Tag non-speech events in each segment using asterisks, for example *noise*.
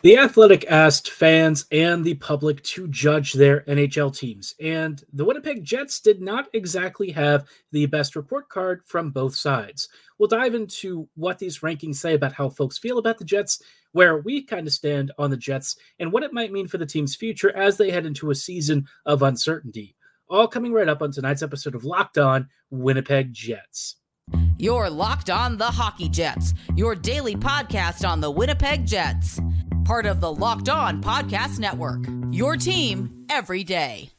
The Athletic asked fans and the public to judge their NHL teams, and the Winnipeg Jets did not exactly have the best report card from both sides. We'll dive into what these rankings say about how folks feel about the Jets, where we kind of stand on the Jets, and what it might mean for the team's future as they head into a season of uncertainty. All coming right up on tonight's episode of Locked On Winnipeg Jets. You're Locked On the Hockey Jets, your daily podcast on the Winnipeg Jets part of the Locked On Podcast Network. Your team every day.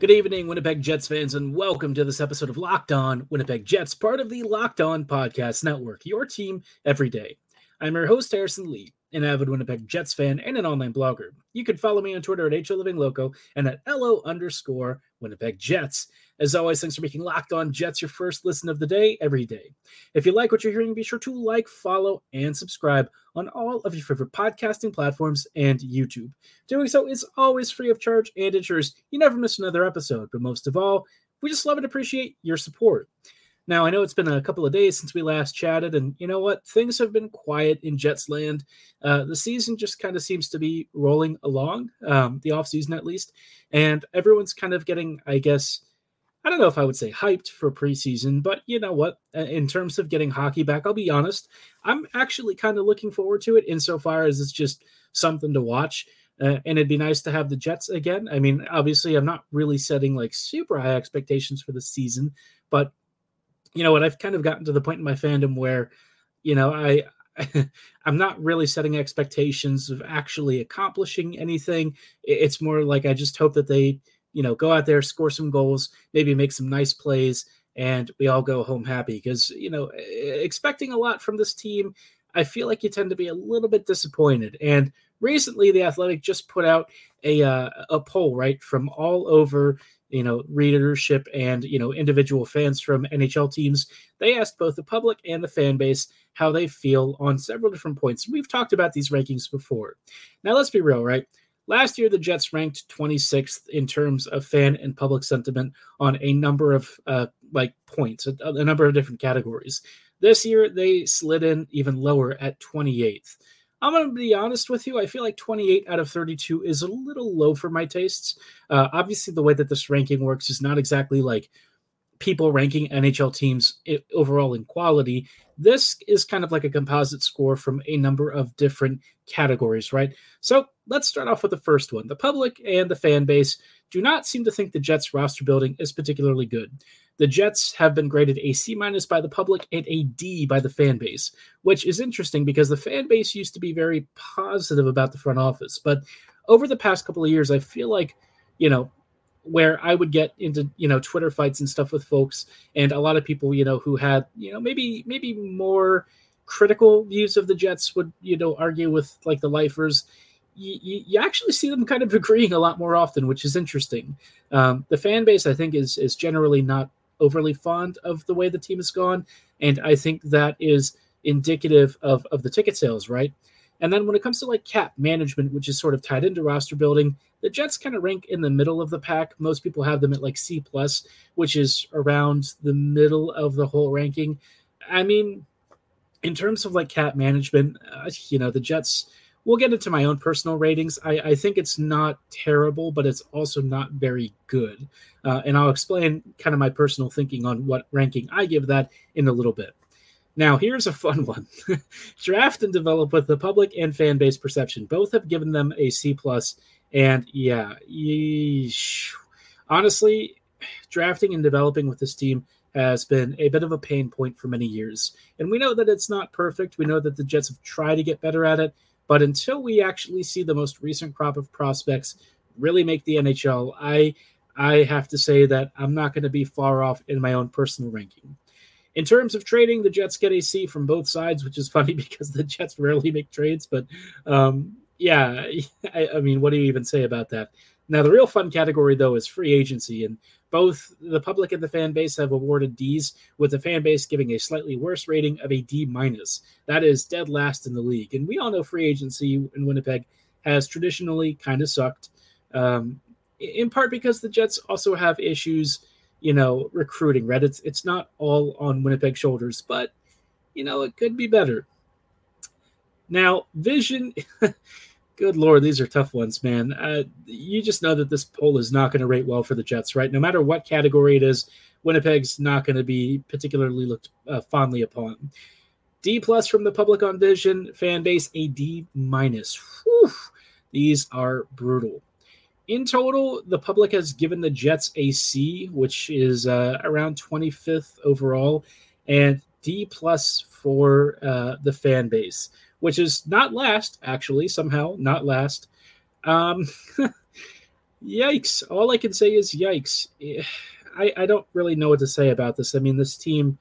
Good evening, Winnipeg Jets fans, and welcome to this episode of Locked On Winnipeg Jets, part of the Locked On Podcast Network, your team every day. I'm your host, Harrison Lee an avid Winnipeg Jets fan, and an online blogger. You can follow me on Twitter at HOLivingLoco and at LO underscore Winnipeg Jets. As always, thanks for making Locked On Jets your first listen of the day every day. If you like what you're hearing, be sure to like, follow, and subscribe on all of your favorite podcasting platforms and YouTube. Doing so is always free of charge and ensures you never miss another episode. But most of all, we just love and appreciate your support. Now, I know it's been a couple of days since we last chatted, and you know what? Things have been quiet in Jets land. Uh, the season just kind of seems to be rolling along, um, the offseason at least, and everyone's kind of getting, I guess, I don't know if I would say hyped for preseason, but you know what? In terms of getting hockey back, I'll be honest, I'm actually kind of looking forward to it insofar as it's just something to watch. Uh, and it'd be nice to have the Jets again. I mean, obviously, I'm not really setting like super high expectations for the season, but you know what i've kind of gotten to the point in my fandom where you know i *laughs* i'm not really setting expectations of actually accomplishing anything. It's more like i just hope that they you know go out there score some goals maybe make some nice plays and we all go home happy. Because you know expecting a lot from this team i feel like you tend to be a little bit disappointed. And recently the athletic just put out a uh, a poll right from all over you know readership and you know individual fans from NHL teams. They asked both the public and the fan base how they feel on several different points. We've talked about these rankings before. Now let's be real, right? Last year, the Jets ranked 26th in terms of fan and public sentiment on a number of uh, like points, a, a number of different categories. This year, they slid in even lower at 28th. I'm going to be honest with you. I feel like 28 out of 32 is a little low for my tastes. Uh, obviously, the way that this ranking works is not exactly like people ranking NHL teams overall in quality. This is kind of like a composite score from a number of different categories, right? So let's start off with the first one. The public and the fan base do not seem to think the Jets roster building is particularly good. The Jets have been graded a C minus by the public and a D by the fan base, which is interesting because the fan base used to be very positive about the front office. But over the past couple of years, I feel like, you know, where I would get into, you know, Twitter fights and stuff with folks and a lot of people, you know, who had, you know, maybe maybe more critical views of the Jets would, you know, argue with like the lifers. You, you, actually see them kind of *laughs* agreeing a lot more often, which is interesting. Um, the fan base, I think, is is generally not overly fond of the way the team has gone. And I think that is indicative of, of the ticket sales, right? And then when it comes to like cap management, which is sort of tied into roster building, the Jets kind of rank in the middle of the pack. Most people have them at like C plus, which is around the middle of the whole ranking. I mean, in terms of like cap management, uh, you know, the Jets we'll get into my own personal ratings. I, I think it's not terrible, but it's also not very good. Uh, and I'll explain kind of my personal thinking on what ranking I give that in a little bit. Now, here's a fun *laughs* one. Draft and develop with the public and fan base perception. Both have given them a C plus, and yeah, yeesh. honestly, drafting and developing with this team has been a bit of a pain point for many years. And we know that it's not perfect. We know that the Jets have tried to get better at it, but until we actually see the most recent crop of prospects really make the NHL, I I have to say that I'm not going to be far off in my own personal ranking. In terms of trading, the Jets get a C from both sides, which is *laughs* funny because the Jets rarely make trades. But um, yeah, *laughs* I, I mean, what do you even say about that? Now, the real fun category, though, is free agency. And both the public and the fan base have awarded D's, with the fan base giving a slightly worse rating of a D minus. That is dead last in the league. And we all know free agency in Winnipeg has traditionally kind of sucked, um, in part because the Jets also have issues, you know, recruiting. Right? It's it's not all on Winnipeg shoulders, but you know it could be better. Now, Vision. *laughs* good lord, these are tough ones, man. Uh, you just know that this poll is not going to rate well for the Jets, right? No matter what category it is, Winnipeg's not going to be particularly looked uh, fondly upon. D plus from the public on Vision fan base, a D minus. These are brutal. In total, the public has given the Jets a C, which is uh, around 25th overall, and D plus for uh, the fan base which is not last, actually, somehow, not last. Um, *laughs* yikes. All I can say is yikes. I, I don't really know what to say about this. I mean, this team,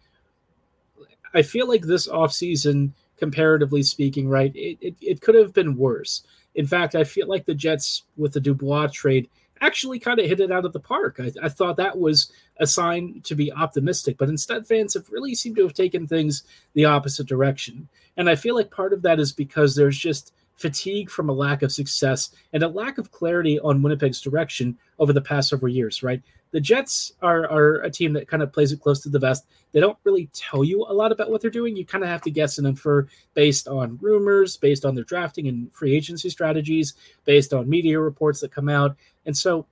I feel like this offseason, comparatively speaking, right, it, it, it could have been worse. In fact, I feel like the Jets with the Dubois trade actually kind of hit it out of the park. I, I, thought that was a sign to be optimistic, but instead, fans have really seemed to have taken things the opposite direction. And I feel like part of that is because there's just fatigue from a lack of success and a lack of clarity on Winnipeg's direction over the past several years, right? The Jets are, are a team that kind of plays it close to the vest. They don't really tell you a lot about what they're doing. You kind of have to guess and infer based on rumors, based on their drafting and free agency strategies, based on media reports that come out. And so,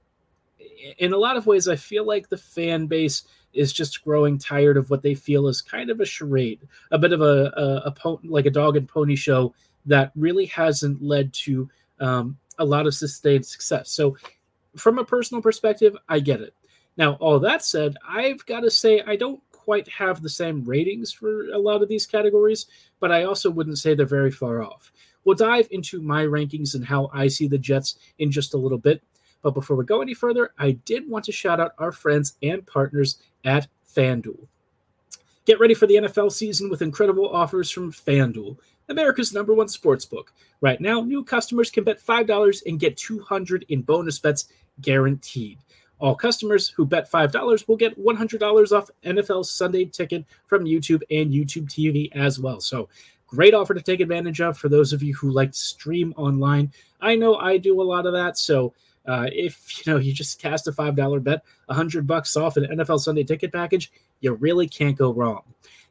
in a lot of ways, I feel like the fan base is just growing tired of what they feel is kind of a charade, a bit of a, a, a like a dog and pony show that really hasn't led to um, a lot of sustained success. So, from a personal perspective, I get it. Now, all that said, I've got to say I don't quite have the same ratings for a lot of these categories, but I also wouldn't say they're very far off. We'll dive into my rankings and how I see the Jets in just a little bit. But before we go any further, I did want to shout out our friends and partners at FanDuel. Get ready for the NFL season with incredible offers from FanDuel, America's number one sports book. Right now, new customers can bet $5 and get 200 in bonus bets guaranteed. All customers who bet $5 will get $100 off NFL Sunday ticket from YouTube and YouTube TV as well. So, great offer to take advantage of for those of you who like to stream online. I know I do a lot of that. So, uh, if *laughs* you know you just cast a five dollar bet, a hundred bucks off an NFL Sunday ticket package, you really can't go wrong.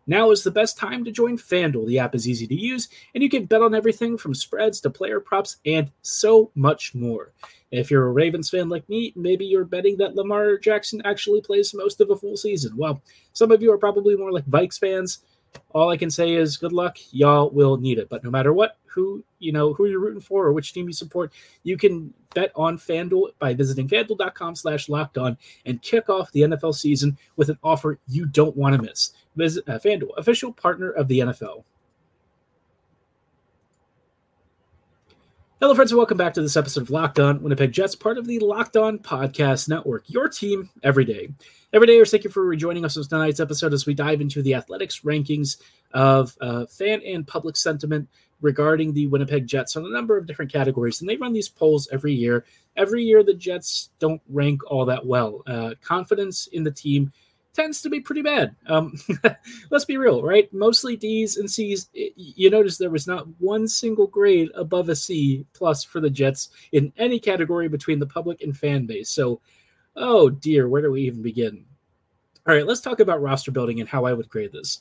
Now is the best time to join FanDuel. The app is easy to use, and you can bet on everything from spreads to player props and so much more. If you're a Ravens fan like me, maybe you're betting that Lamar Jackson actually plays most of a full season. Well, some of you are probably more like Vikes fans. All I can say is good luck. Y'all will need it. But no matter what, who you know, who you're rooting for or which team you support, you can bet on FanDuel by visiting fanduel.com slash locked on and kick off the NFL season with an offer you don't want to miss. Visit uh, FanDuel, official partner of the NFL. Hello, friends, and welcome back to this episode of Locked On Winnipeg Jets, part of the Locked On Podcast Network, your team every day. Every day, thank you for rejoining us on tonight's episode as we dive into the athletics rankings of uh, fan and public sentiment regarding the Winnipeg Jets on a number of different categories. And they run these polls every year. Every year, the Jets don't rank all that well. Uh, confidence in the team tends to be pretty bad. Um, *laughs* let's be real, right? Mostly D's and C's. You notice there was not one single grade above a C plus for the Jets in any category between the public and fan base. So, oh dear, where do we even begin? All right, let's talk about roster building and how I would grade this.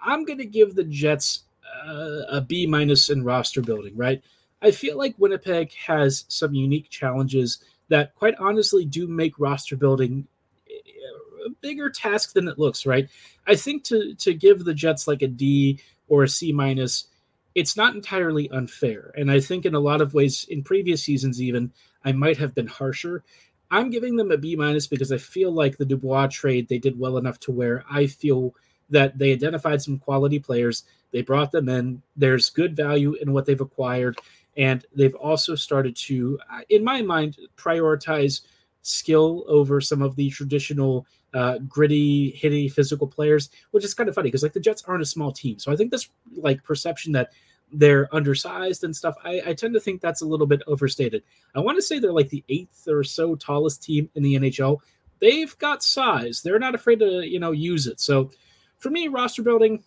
I'm going to give the Jets Uh, a B minus in roster building, right? I feel like Winnipeg has some unique challenges that, quite honestly, do make roster building uh, a bigger task than it looks, right? I think to to give the Jets like a D or a C minus, it's not entirely unfair. And I think in a lot of ways, in previous seasons, even I might have been harsher. I'm giving them a B minus because I feel like the Dubois trade they did well enough to where I feel that they identified some quality players. They brought them in. There's good value in what they've acquired. And they've also started to, in my mind, prioritize skill over some of the traditional uh, gritty, hitty, physical players, which is kind of funny because like the Jets aren't a small team. So I think this like perception that they're undersized and stuff, I, I tend to think that's a little bit overstated. I want to say they're like the eighth or so tallest team in the NHL, they've got size. They're not afraid to, you know, use it. So for me, roster building,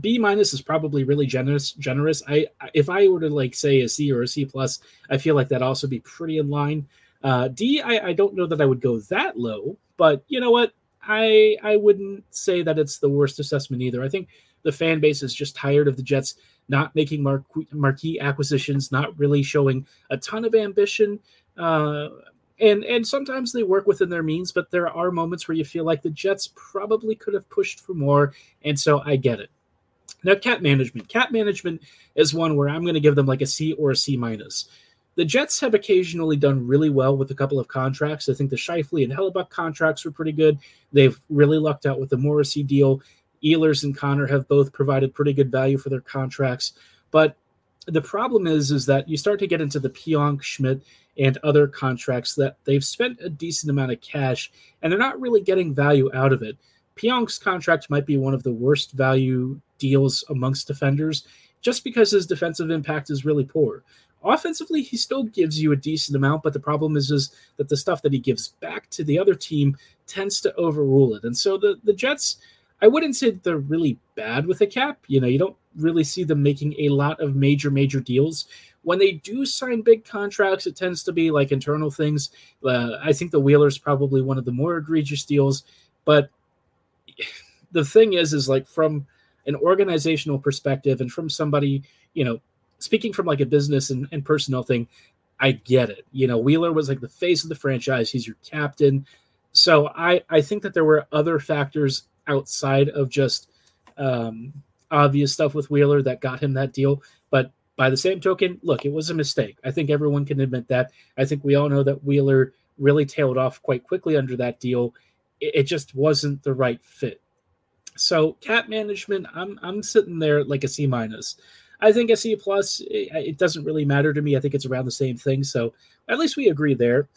B minus is probably really generous. Generous. I if I were to like say a C or a C plus, I feel like that also be pretty in line. Uh, D, I, I don't know that I would go that low, but you know what? I I wouldn't say that it's the worst assessment either. I think the fan base is just tired of the Jets not making mar- marquee acquisitions, not really showing a ton of ambition. Uh, and and sometimes they work within their means, but there are moments where you feel like the Jets probably could have pushed for more, and so I get it. Now, cap management. Cap management is one where I'm going to give them like a C or a C minus. The Jets have occasionally done really well with a couple of contracts. I think the Scheifele and Hellebuyck contracts were pretty good. They've really lucked out with the Morrissey deal. Ehlers and Connor have both provided pretty good value for their contracts. But the problem is, is that you start to get into the Pionk, Schmidt, and other contracts that they've spent a decent amount of cash and they're not really getting value out of it. Pionk's contract might be one of the worst value deals amongst defenders just because his defensive impact is really poor. Offensively, he still gives you a decent amount, but the problem is, is that the stuff that he gives back to the other team tends to overrule it. And so the, the Jets, I wouldn't say they're really bad with a cap. You know, you don't really see them making a lot of major, major deals. When they do sign big contracts, it tends to be like internal things. Uh, I think the Wheeler's probably one of the more egregious deals, but *sighs* the thing is, is like from an organizational perspective and from somebody, you know, speaking from like a business and, and personnel thing, I get it. You know, Wheeler was like the face of the franchise. He's your captain. So I, I think that there were other factors outside of just um, obvious stuff with Wheeler that got him that deal. By the same token, look, it was a mistake. I think everyone can admit that. I think we all know that Wheeler really tailed off quite quickly under that deal. It, it just wasn't the right fit. So cap management, I'm I'm sitting there like a C minus. I think a C plus. It, it doesn't really matter to me. I think it's around the same thing. So at least we agree there.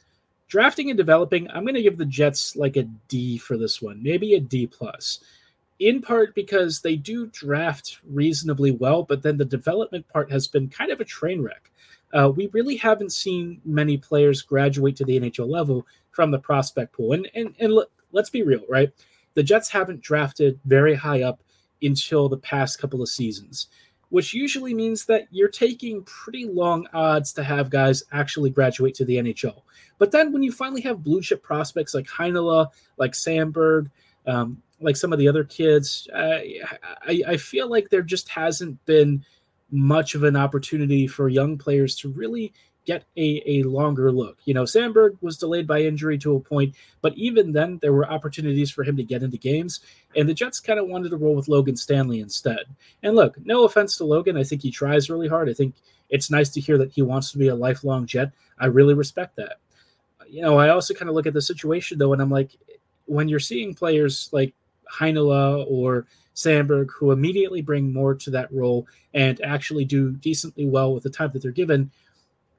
Drafting and developing, I'm going to give the Jets like a D for this one, maybe a D plus in part because they do draft reasonably well, but then the development part has been kind of a train wreck. Uh, we really haven't seen many players graduate to the NHL level from the prospect pool. And and and let, let's be real, right? The Jets haven't drafted very high up until the past couple of seasons, which usually means that you're taking pretty long odds to have guys actually graduate to the NHL. But then when you finally have blue chip prospects like Heinola, like Samberg, um, like some of the other kids, I, I feel like there just hasn't been much of an opportunity for young players to really get a, a longer look. You know, Samberg was delayed by injury to a point, but even then, there were opportunities for him to get into games, and the Jets kind of wanted to roll with Logan Stanley instead. And look, no offense to Logan, I think he tries really hard. I think it's nice to hear that he wants to be a lifelong Jet. I really respect that. You know, I also kind of look at the situation though, and I'm like, when you're seeing players like Heinola or Samberg, who immediately bring more to that role and actually do decently well with the time that they're given.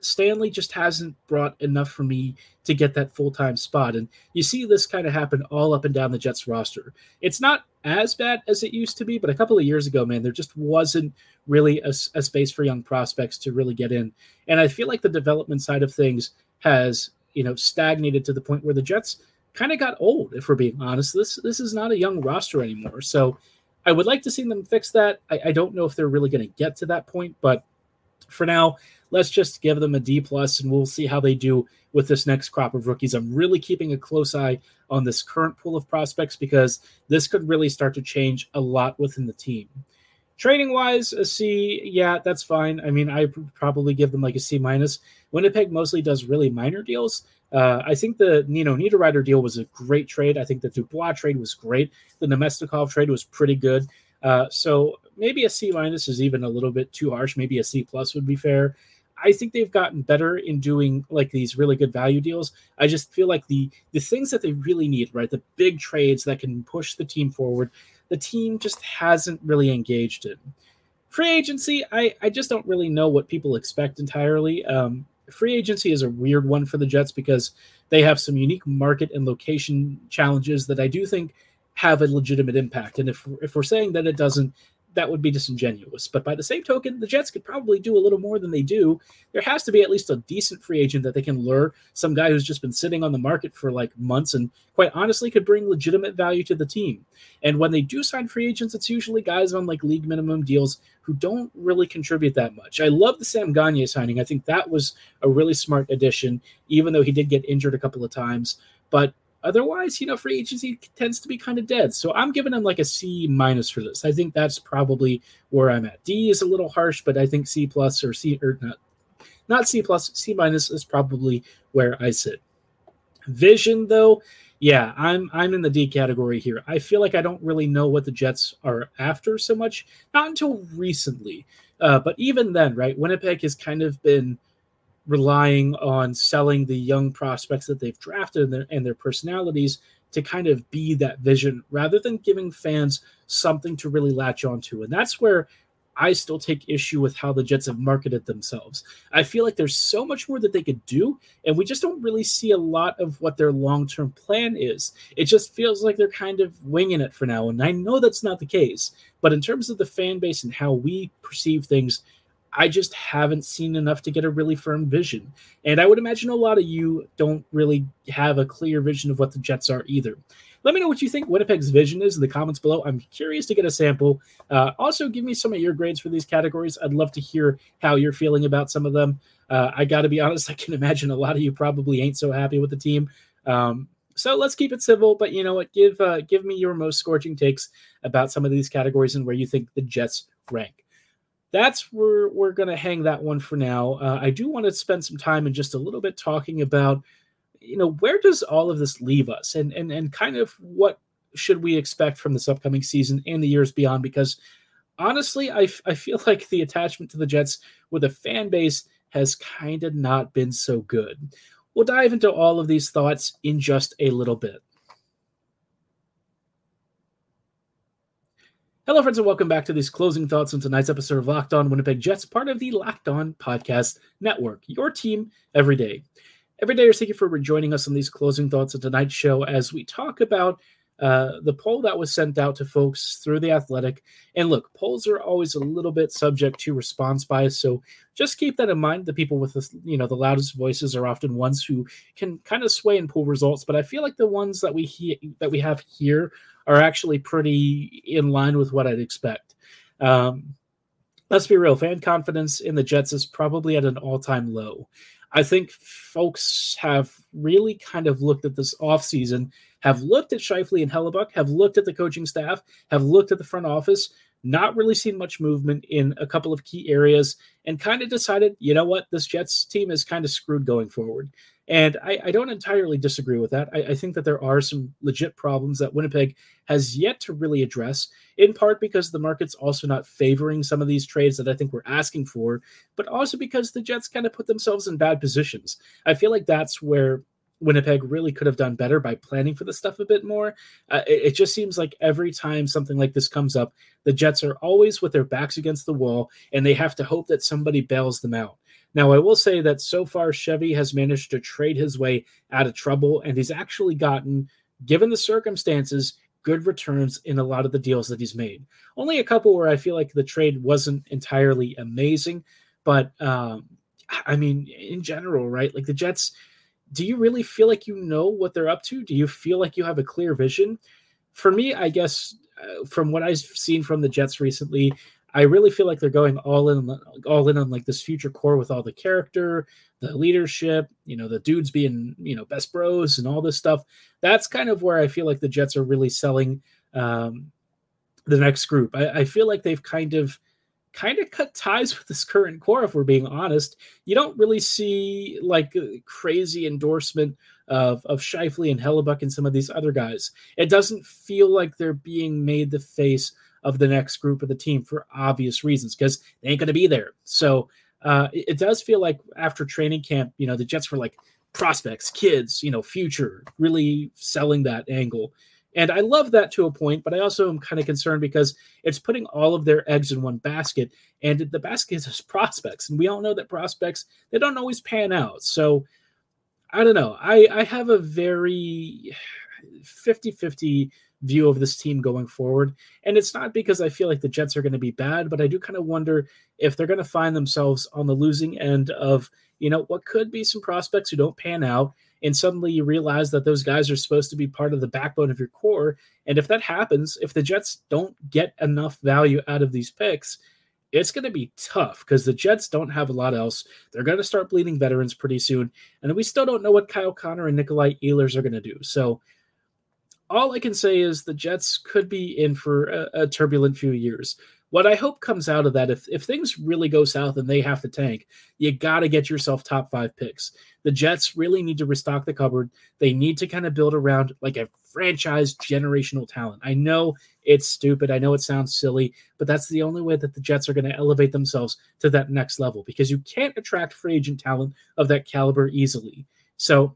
Stanley just hasn't brought enough for me to get that full time spot. And you see this kind of happen all up and down the Jets roster. It's not as bad as it used to be, but a couple of years ago, man, there just wasn't really a, a space for young prospects to really get in. And I feel like the development side of things has, you know, stagnated to the point where the Jets kind of got old, if we're being honest. This this is not a young roster anymore. So I would like to see them fix that. I, I don't know if they're really going to get to that point, but for now, let's just give them a D plus, and we'll see how they do with this next crop of rookies. I'm really keeping a close eye on this current pool of prospects because this could really start to change a lot within the team. Training wise, a C, yeah, that's fine. I mean, I probably give them like a C minus. Winnipeg mostly does really minor deals, uh, I think the you know Niederreiter deal was a great trade. I think the Dubois trade was great. The Namestnikov trade was pretty good. Uh, so maybe a C minus is even a little bit too harsh. Maybe a C plus would be fair. I think they've gotten better in doing like these really good value deals. I just feel like the the things that they really need, right? The big trades that can push the team forward, the team just hasn't really engaged in. Free agency, I, I just don't really know what people expect entirely. Um, free agency is a weird one for the Jets because they have some unique market and location challenges that I do think have a legitimate impact. And if if we're saying that it doesn't, that would be disingenuous. But by the same token, the Jets could probably do a little more than they do. There has to be at least a decent free agent that they can lure, some guy who's just been sitting on the market for like months and quite honestly could bring legitimate value to the team. And when they do sign free agents, it's usually guys on like league minimum deals who don't really contribute that much. I love the Sam Gagner signing. I think that was a really smart addition, even though he did get injured a couple of times. But Otherwise, you know, free agency tends to be kind of dead. So I'm giving him like a C minus for this. I think that's probably where I'm at. D is a little harsh, but I think C plus or C or not not C plus, C minus is probably where I sit. Vision though, yeah, I'm I'm in the D category here. I feel like I don't really know what the Jets are after so much, not until recently. Uh, but even then, right, Winnipeg has kind of been relying on selling the young prospects that they've drafted and their, and their personalities to kind of be that vision rather than giving fans something to really latch onto. And that's where I still take issue with how the Jets have marketed themselves. I feel like there's so much more that they could do, and we just don't really see a lot of what their long term plan is. It just feels like they're kind of winging it for now. And I know that's not the case, but in terms of the fan base and how we perceive things, I just haven't seen enough to get a really firm vision. And I would imagine a lot of you don't really have a clear vision of what the Jets are either. Let me know what you think Winnipeg's vision is in the comments below. I'm curious to get a sample. Uh, also, give me some of your grades for these categories. I'd love to hear how you're feeling about some of them. Uh, I got to be *laughs* honest, I can imagine a lot of you probably ain't so happy with the team. Um, so let's keep it civil. But you know what? Give uh, give me your most scorching takes about some of these categories and where you think the Jets rank that's where we're going to hang that one for now. Uh, I do want to spend some time in just a little bit talking about, you know, where does all of this leave us, and and and kind of what should we expect from this upcoming season and the years beyond? Because honestly, I, I feel *laughs* like the attachment to the Jets with a fan base has kind of not been so good. We'll dive into all of these thoughts in just a little bit. Hello, friends, and welcome back to these closing thoughts on tonight's episode of Locked On Winnipeg Jets, part of the Locked On Podcast Network, your team every day. Every day, thank you for rejoining us on these closing thoughts of tonight's show as we talk about uh, the poll that was sent out to folks through the Athletic. And look, polls are always a little bit subject to response bias, so just keep that in mind. The people with the you know the loudest voices are often ones who can kind of sway and pull results. But I feel like the ones that we he- that we have here are actually pretty in line with what I'd expect. Um, let's be real, fan confidence in the Jets is probably at an all time low. I think folks have really kind of looked at this offseason, have looked at Scheifele and Hellebuyck, have looked at the coaching staff, have looked at the front office, not really seen much movement in a couple of key areas, and kind of decided, you know what, this Jets team is kind of screwed going forward. And I, I don't entirely disagree with that. I, I, think that there are some legit problems that Winnipeg has yet to really address, in part because the market's also not favoring some of these trades that I think we're asking for, but also because the Jets kind of put themselves in bad positions. I feel like that's where Winnipeg really could have done better by planning for this stuff a bit more. Uh, it, it, just seems like every time something like this comes up, the Jets are always with their backs against the wall and they have to hope that somebody bails them out. Now, I will say that so far, Chevy has managed to trade his way out of trouble, and he's actually gotten, given the circumstances, good returns in a lot of the deals that he's made. Only a couple where I feel like the trade wasn't entirely amazing, but um, I mean, in general, right? Like the Jets, do you really feel like you know what they're up to? Do you feel like you have a clear vision? For me, I guess uh, from what I've seen from the Jets recently, I really feel like they're going all in, all in on like this future core with all the character, the leadership, you know, the dudes being you know best bros and all this stuff. That's kind of where I feel like the Jets are really selling um, the next group. I, I feel like they've kind of kind of cut ties with this current core. If we're being honest, you don't really see like crazy endorsement of of Scheifele and Hellebuyck and some of these other guys. It doesn't feel like they're being made the face of the next group of the team for obvious reasons because they ain't going to be there. So uh, it, it, does feel like after training camp, you know, the Jets were like prospects, kids, you know, future, really selling that angle. And I love that to a point, but I also am kind of concerned because it's putting all of their eggs in one basket, and the basket is *laughs* prospects, and we all know that prospects they don't always pan out. So I don't know. I I have a very *sighs* 50-50 view of this team going forward. And it's not because I feel like the Jets are going to be bad, but I do kind of wonder if they're going to find themselves on the losing end of, you know, what could be some prospects who don't pan out. And suddenly you realize that those guys are supposed to be part of the backbone of your core. And if that happens, if the Jets don't get enough value out of these picks, it's going to be tough because the Jets don't have a lot else. They're going to start bleeding veterans pretty soon. And we still don't know what Kyle Connor and Nikolai Ehlers are going to do. So all I can say is the Jets could be in for a, a, turbulent few years. What I hope comes out of that, if, if things really go south and they have to tank, you got to get yourself top five picks. The Jets really need to restock the cupboard. They need to kind of build around like a franchise generational talent. I know it's stupid. I know it sounds silly, but that's the only way that the Jets are going to elevate themselves to that next level because you can't attract free agent talent of that caliber easily. So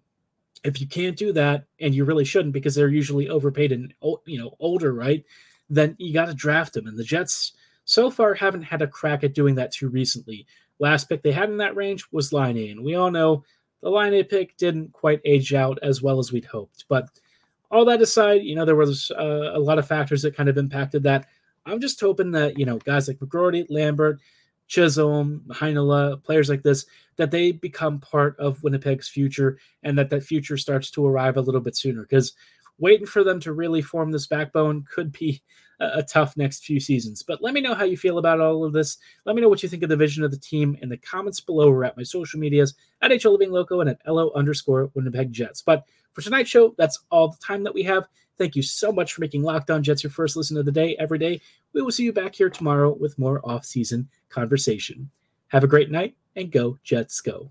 if you can't do that, and you really shouldn't because they're usually overpaid and you know older, right? Then you got to draft them. And the Jets so far haven't had a crack at doing that too recently. Last pick they had in that range was Laine, and we all know the Laine pick didn't quite age out as well as we'd hoped. But all that aside, you know there was uh, a lot of factors that kind of impacted that. I'm just hoping that you know guys like McGroarty, Lambert, Chisholm, Heinola, players like this, that they become part of Winnipeg's future and that that future starts to arrive a little bit sooner. Because waiting for them to really form this backbone could be a, tough next few seasons. But let me know how you feel about all of this. Let me know what you think of the vision of the team in the comments below or at my social medias at HL Living Loco and at LO underscore Winnipeg Jets. But for tonight's show, that's all the time that we have. Thank you so much for making Locked On Jets your first listen of the day every day. We will see you back here tomorrow with more off-season conversation. Have a great night and go Jets go.